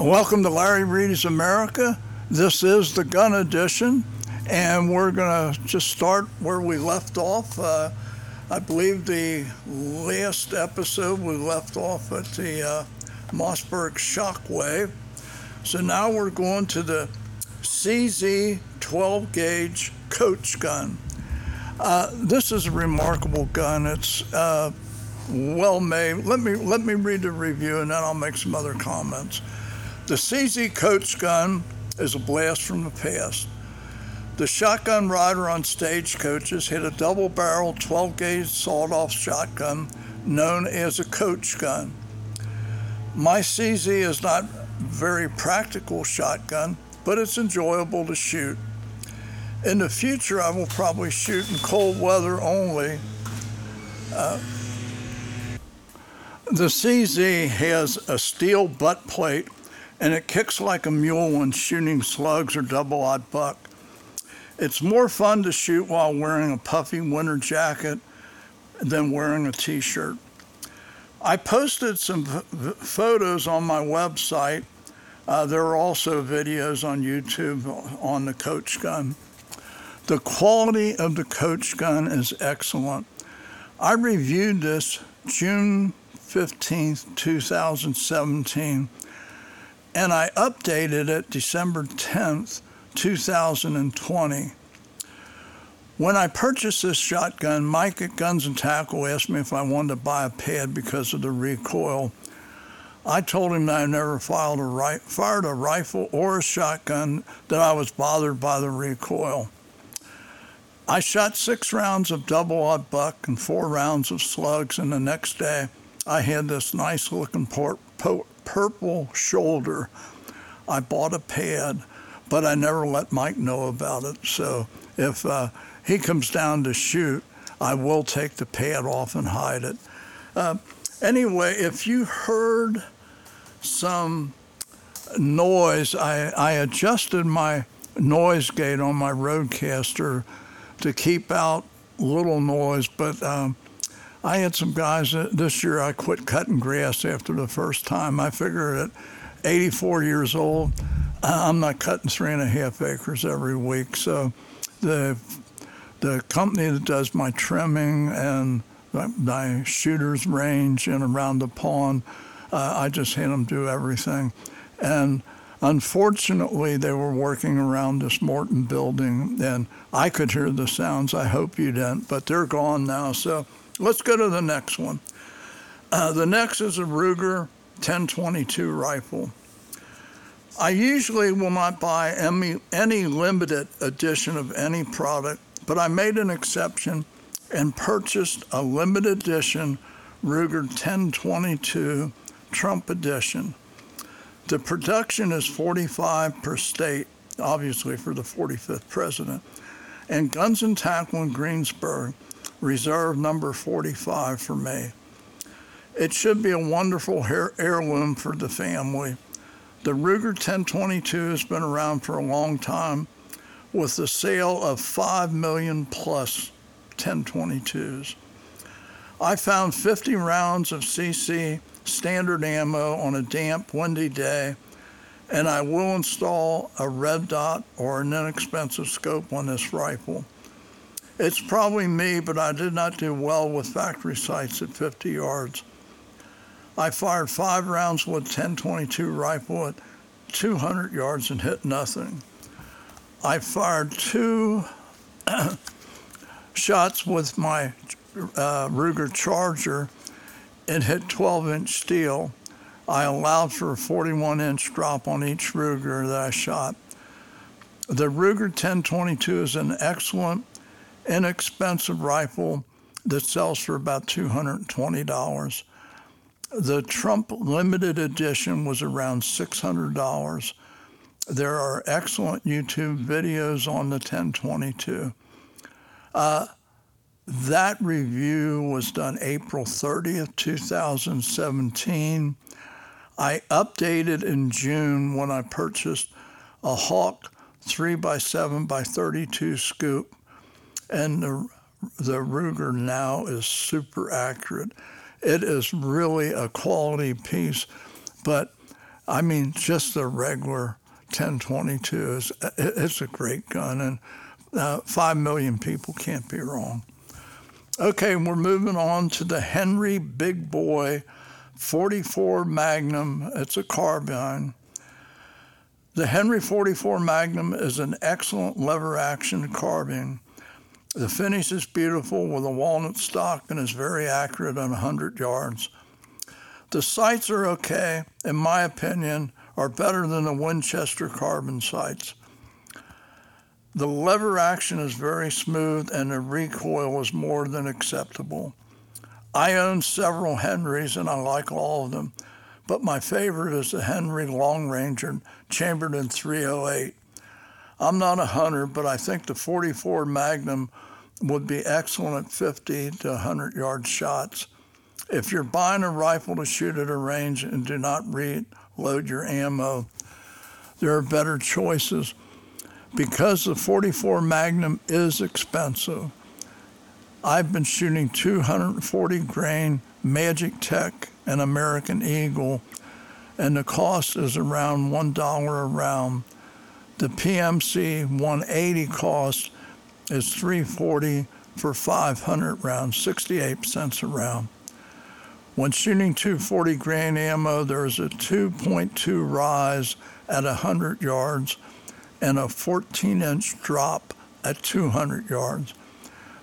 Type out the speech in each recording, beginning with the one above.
Welcome to Larry Reed's America. This is the gun edition, and we're going to just start where we left off. Uh, I believe the last episode we left off at the uh, Mossberg Shockwave. So now we're going to the CZ 12 gauge coach gun. Uh, this is a remarkable gun. It's uh, well made. Let me let me read the review and then I'll make some other comments. The CZ Coach gun is a blast from the past. The shotgun rider on stagecoaches hit a double barrel 12 gauge sawed off shotgun known as a coach gun. My CZ is not a very practical shotgun, but it's enjoyable to shoot. In the future, I will probably shoot in cold weather only. Uh, the CZ has a steel butt plate and it kicks like a mule when shooting slugs or double aught buck. It's more fun to shoot while wearing a puffy winter jacket than wearing a t shirt. I posted some photos on my website. Uh, there are also videos on YouTube on the coach gun. The quality of the coach gun is excellent. I reviewed this June 15th, 2017, and I updated it December 10th, 2020. When I purchased this shotgun, Mike at Guns and Tackle asked me if I wanted to buy a pad because of the recoil. I told him that I never a ri- fired a rifle or a shotgun, that I was bothered by the recoil. I shot six rounds of double aught buck and four rounds of slugs, and the next day I had this nice looking port, po- purple shoulder. I bought a pad, but I never let Mike know about it. So if uh, he comes down to shoot, I will take the pad off and hide it. Uh, anyway, if you heard some noise, I, I adjusted my noise gate on my RodeCaster to keep out little noise, but um, I had some guys this year. I quit cutting grass after the first time. I figured at 84 years old, I'm not cutting three and a half acres every week. So the the company that does my trimming and my shooters range and around the pond, uh, I just had them do everything. And unfortunately, they were working around this Morton building, and I could hear the sounds. I hope you didn't, but they're gone now. So Let's go to the next one. Uh, the next is a Ruger 1022 rifle. I usually will not buy any, any limited edition of any product, but I made an exception and purchased a limited edition Ruger 1022 Trump edition. The production is 45 per state, obviously for the 45th president. And Guns and Tackle in Greensburg reserve number 45 for me. It should be a wonderful heirloom for the family. The Ruger 1022 has been around for a long time with the sale of 5 million plus 1022s. I found 50 rounds of CC standard ammo on a damp, windy day, and I will install a red dot or an inexpensive scope on this rifle. It's probably me, but I did not do well with factory sights at 50 yards. I fired five rounds with 1022 rifle at 200 yards and hit nothing. I fired two shots with my uh, Ruger Charger and hit 12 inch steel. I allowed for a 41 inch drop on each Ruger that I shot. The Ruger 1022 is an excellent inexpensive rifle that sells for about $220. The Trump limited edition was around $600. There are excellent YouTube videos on the 1022. Uh, that review was done April 30th, 2017. I updated in June when I purchased a Hawke 3x7 by 32 scoop and the, the Ruger now is super accurate. It is really a quality piece, but I mean, just the regular 1022 is it's a great gun, and uh, five million people can't be wrong. Okay, we're moving on to the Henry Big Boy 44 Magnum. It's a carbine. The Henry 44 Magnum is an excellent lever action carbine. The finish is beautiful with a walnut stock and is very accurate on 100 yards. The sights are okay, in my opinion, are better than the Winchester carbon sights. The lever action is very smooth and the recoil is more than acceptable. I own several Henrys and I like all of them, but my favorite is the Henry Long Ranger chambered in 308. I'm not a hunter, but I think the 44 Magnum would be excellent at 50 to 100 yard shots. If you're buying a rifle to shoot at a range and do not reload your ammo, there are better choices. Because the 44 Magnum is expensive, I've been shooting 240 grain Magtech and American Eagle, and the cost is around $1 a round. The PMC 180 cost is 340 for 500 rounds, 68 cents a round. When shooting 240 grain ammo, there is a 2.2 rise at 100 yards and a 14 inch drop at 200 yards.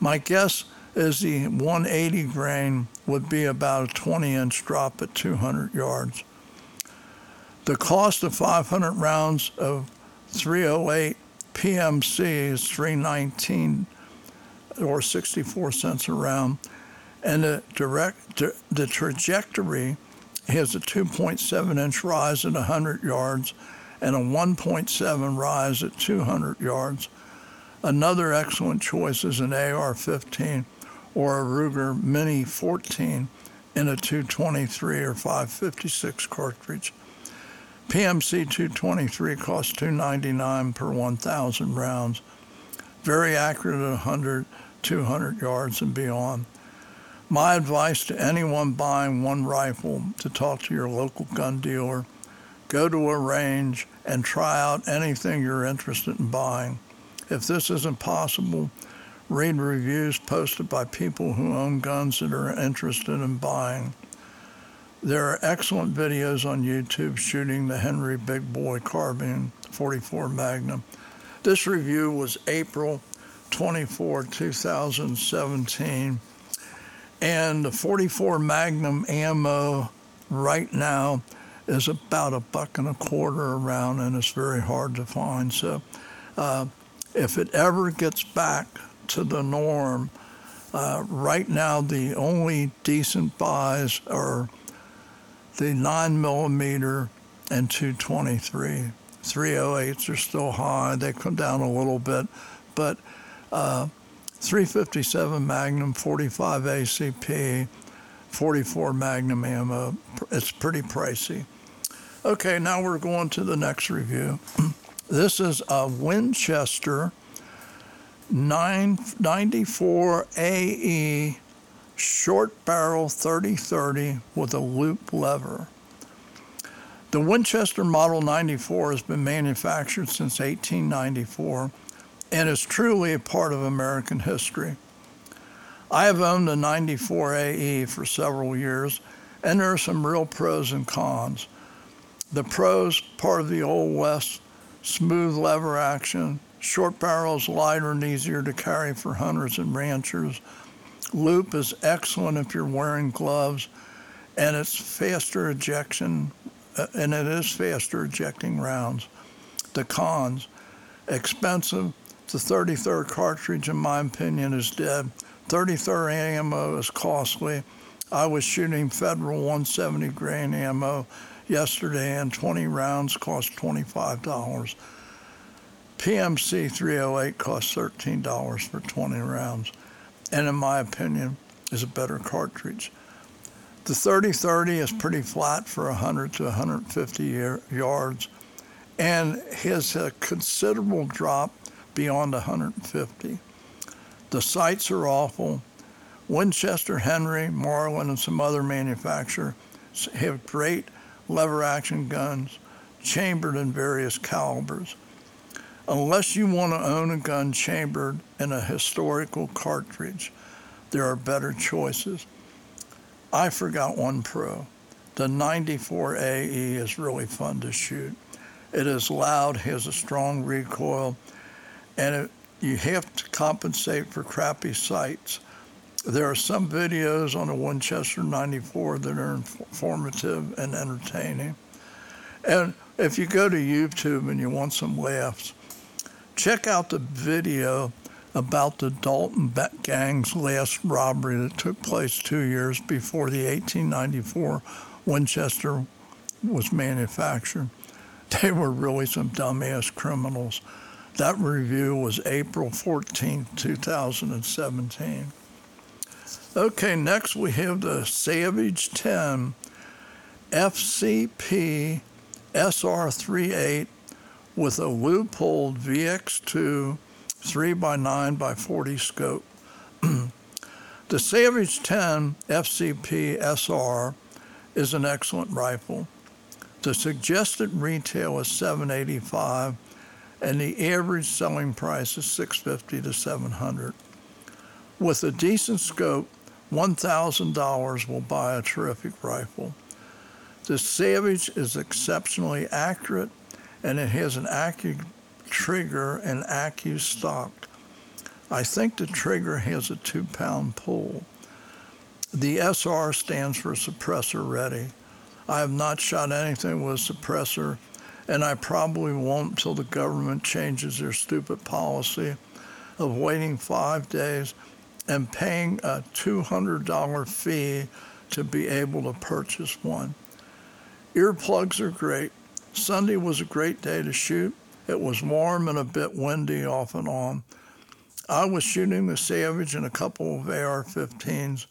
My guess is the 180 grain would be about a 20 inch drop at 200 yards. The cost of 500 rounds of 308 PMC is 319 or 64 cents a round and the direct the trajectory has a 2.7 inch rise at 100 yards and a 1.7 rise at 200 yards. Another excellent choice is an AR-15 or a Ruger Mini 14 in a 223 or 556 cartridge. PMC 223 costs 299 per 1,000 rounds. Very accurate at 100, 200 yards and beyond. My advice to anyone buying one rifle to talk to your local gun dealer. Go to a range and try out anything you're interested in buying. If this isn't possible, read reviews posted by people who own guns that are interested in buying. There are excellent videos on YouTube shooting the Henry Big Boy Carbine 44 Magnum. This review was April 24, 2017 and the 44 Magnum ammo right now is about a buck and a quarter around, and it's very hard to find. So, uh, if it ever gets back to the norm, uh, right now the only decent buys are the 9 millimeter and 223. 308s are still high. They come down a little bit, but uh, 357 Magnum, 45 ACP, 44 Magnum ammo. It's pretty pricey. Okay, now we're going to the next review. This is a Winchester 994 AE short barrel 3030 with a loop lever. The Winchester Model 94 has been manufactured since 1894 and is truly a part of American history. I have owned a 94 AE for several years, and there are some real pros and cons. The pros, part of the Old West, smooth lever action, short barrels lighter and easier to carry for hunters and ranchers. Loop is excellent if you're wearing gloves, and it's faster ejection, uh, and it is faster ejecting rounds. The cons, expensive, the 30-30 cartridge, in my opinion, is dead. 30-30 ammo is costly. I was shooting Federal 170 grain ammo yesterday, and 20 rounds cost $25. PMC 308 costs $13 for 20 rounds, and in my opinion, is a better cartridge. The 30-30 is pretty flat for 100 to 150 yards and has a considerable drop beyond 150. The sights are awful. Winchester, Henry, Marlin, and some other manufacturers have great lever action guns, chambered in various calibers. Unless you want to own a gun chambered in a historical cartridge, there are better choices. I forgot one pro. The 94 AE is really fun to shoot. It is loud, has a strong recoil, and it, you have to compensate for crappy sights. There are some videos on the Winchester 94 that are informative and entertaining. And if you go to YouTube and you want some laughs, check out the video about the Dalton Gang's last robbery that took place two years before the 1894 Winchester was manufactured. They were really some dumbass criminals. That review was April 14, 2017. Okay, next we have the Savage 10 FCP SR38 with a Leupold VX2 3x9 by 40 scope. the Savage 10 FCP SR is an excellent rifle. The suggested retail is 785 and the average selling price is 650 to 700. With a decent scope, $1,000 will buy a terrific rifle. The Savage is exceptionally accurate and it has an accu trigger and AccuStock. I think the trigger has a two pound pull. The SR stands for suppressor ready. I have not shot anything with a suppressor, and I probably won't until the government changes their stupid policy of waiting five days and paying a $200 fee to be able to purchase one. Earplugs are great. Sunday was a great day to shoot. It was warm and a bit windy off and on. I was shooting the Savage and a couple of AR 15s,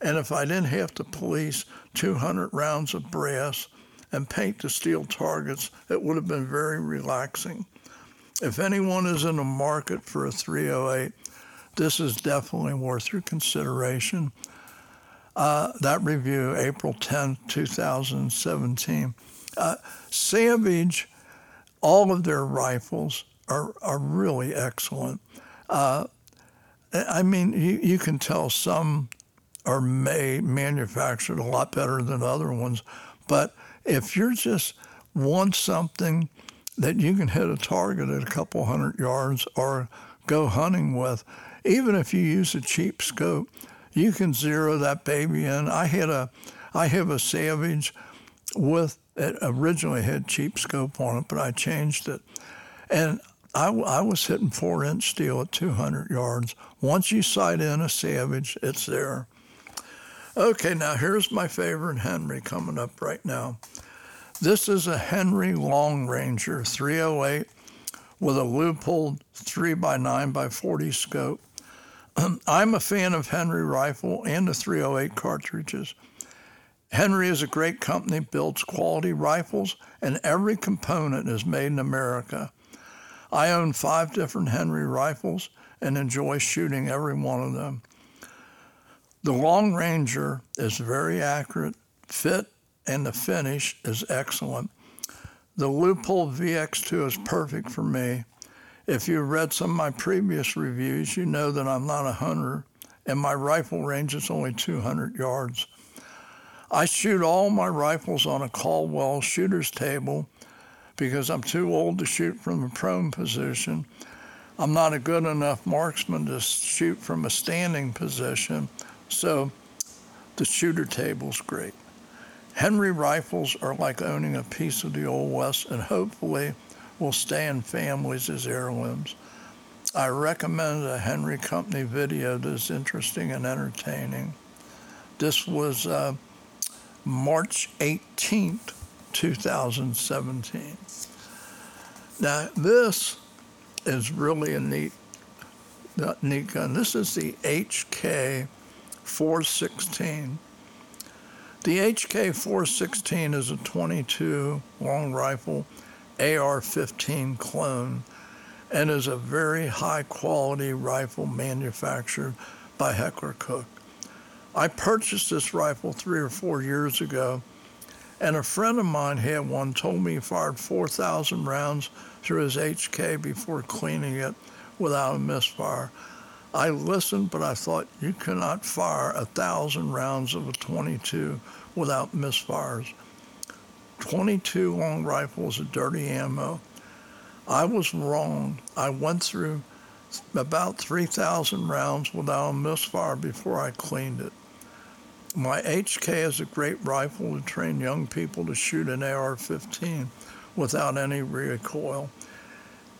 and if I didn't have to police 200 rounds of brass and paint the steel targets, it would have been very relaxing. If anyone is in the market for a 308, this is definitely worth your consideration. Uh, that review, April 10, 2017. Uh, Savage all of their rifles are, are really excellent. Uh, I mean, you, you can tell some are made, manufactured a lot better than other ones, but if you're just want something that you can hit a target at a couple hundred yards or go hunting with, even if you use a cheap scope, you can zero that baby in. I had a, I have a Savage with it originally had cheap scope on it, but I changed it. And I, I was hitting four inch steel at 200 yards. Once you sight in a Savage, it's there. Okay, now here's my favorite Henry coming up right now. This is a Henry Long Ranger 308 with a Leupold 3x9x40 scope. I'm a fan of Henry rifle and the 308 cartridges. Henry is a great company, builds quality rifles, and every component is made in America. I own five different Henry rifles and enjoy shooting every one of them. The Long Ranger is very accurate, fit, and the finish is excellent. The Leupold VX2 is perfect for me. If you've read some of my previous reviews, you know that I'm not a hunter and my rifle range is only 200 yards. I shoot all my rifles on a Caldwell shooter's table because I'm too old to shoot from a prone position. I'm not a good enough marksman to shoot from a standing position, so the shooter table's great. Henry rifles are like owning a piece of the Old West and hopefully will stay in families as heirlooms. I recommend a Henry Company video that's interesting and entertaining. This was uh, March 18th, 2017. Now, this is really a neat, neat gun. This is the HK 416. The HK 416 is a 22 long rifle AR 15 clone and is a very high quality rifle manufactured by Heckler Koch. I purchased this rifle three or four years ago, And a friend of mine had one, told me he fired 4,000 rounds through his HK before cleaning it without a misfire. I listened, but I thought you cannot fire a thousand rounds of a 22 without misfires. 22 long rifles of dirty ammo. I was wrong. I went through about 3,000 rounds without a misfire before I cleaned it. My HK is a great rifle to train young people to shoot an AR 15 without any recoil.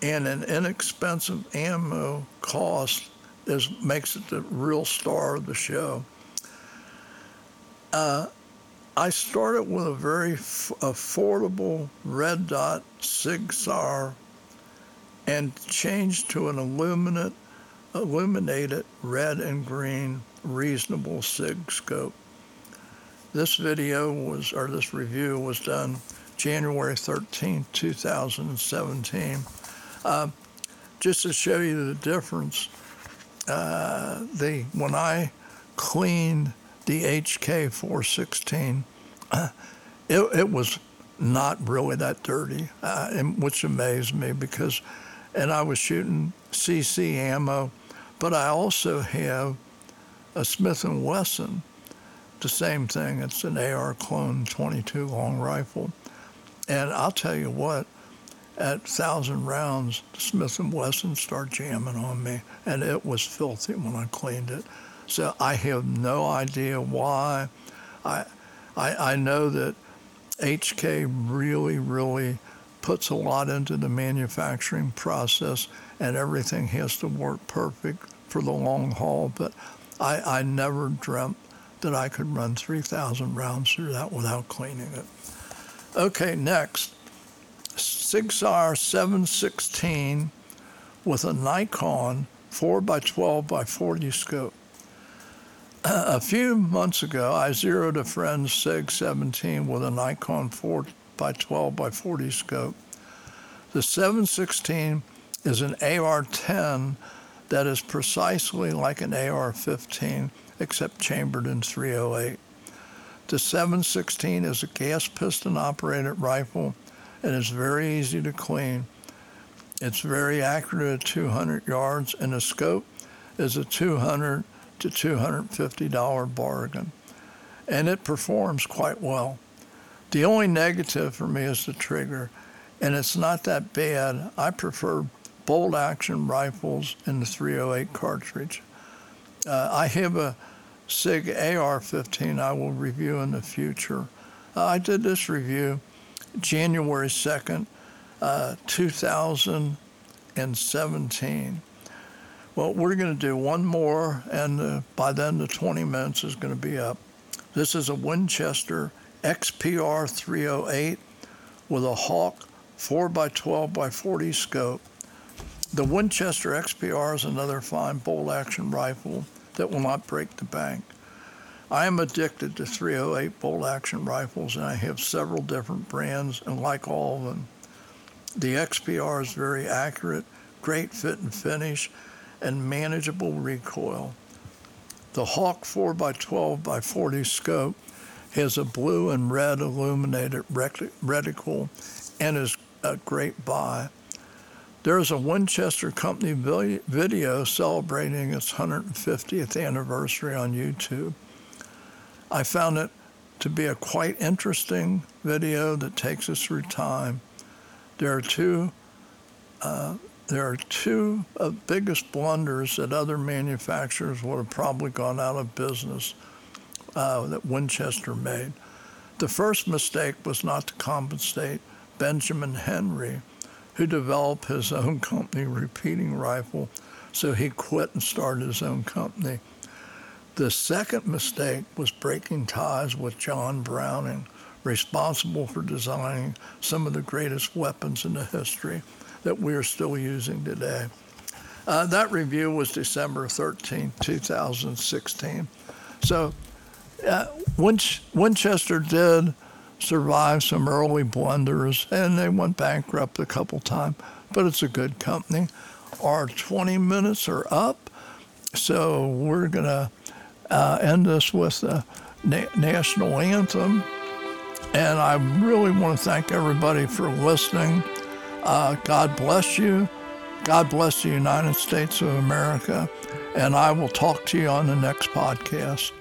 And an inexpensive ammo cost is makes it the real star of the show. Uh, I started with a very f- affordable red dot Sig Sauer and changed to an illuminate, illuminated red and green reasonable SIG scope. This video was, or this review was done January 13, 2017. Uh, just to show you the difference, uh, the when I cleaned the HK 416, uh, it, it, was not really that dirty, uh, which amazed me because, and I was shooting CC ammo, but I also have a Smith and Wesson, the same thing. It's an AR clone 22 long rifle, and I'll tell you what, at thousand rounds, Smith Wesson start jamming on me, and it was filthy when I cleaned it. So I have no idea why. I, I, I know that HK really, really puts a lot into the manufacturing process, and everything has to work perfect for the long haul. But I, I never dreamt that I could run 3,000 rounds through that without cleaning it. Okay, next. Sig Sauer 716 with a Nikon 4x12 by 40 scope. A few months ago, I zeroed a friend's SIG 17 with a Nikon 4x12 by 40 scope. The 716 is an AR 10 that is precisely like an AR 15, except chambered in 308. The 716 is a gas piston operated rifle and it's very easy to clean. It's very accurate at 200 yards, and the scope is a 200 to 250 dollar bargain, and it performs quite well. The only negative for me is the trigger, and it's not that bad. I prefer bolt action rifles in the 308 cartridge. Uh, I have a SIG AR 15 I will review in the future. Uh, I did this review January 2nd, uh, 2017. Well, we're going to do one more, and uh, by then the 20 minutes is going to be up. This is a Winchester XPR 308 with a Hawke 4x12 by 40 scope. The Winchester XPR is another fine bolt action rifle that will not break the bank. I am addicted to 308 bolt action rifles, and I have several different brands and like all of them. The XPR is very accurate, great fit and finish, and manageable recoil. The Hawke 4x12 by 40 scope has a blue and red illuminated reticle and is a great buy. There is a Winchester Company video celebrating its 150th anniversary on YouTube. I found it to be a quite interesting video that takes us through time. There are two. Uh, there are two of biggest blunders that other manufacturers would have probably gone out of business uh, that Winchester made. The first mistake was not to compensate Benjamin Henry, who developed his own company, Repeating Rifle, so he quit and started his own company. The second mistake was breaking ties with John Browning, responsible for designing some of the greatest weapons in the history that we are still using today. Uh, that review was December 13, 2016. So uh, Winch- Winchester did survive some early blunders and they went bankrupt a couple times, but it's a good company. Our 20 minutes are up, so we're going to uh, end this with the na- national anthem. And I really want to thank everybody for listening. Uh, God bless you. God bless the United States of America. And I will talk to you on the next podcast.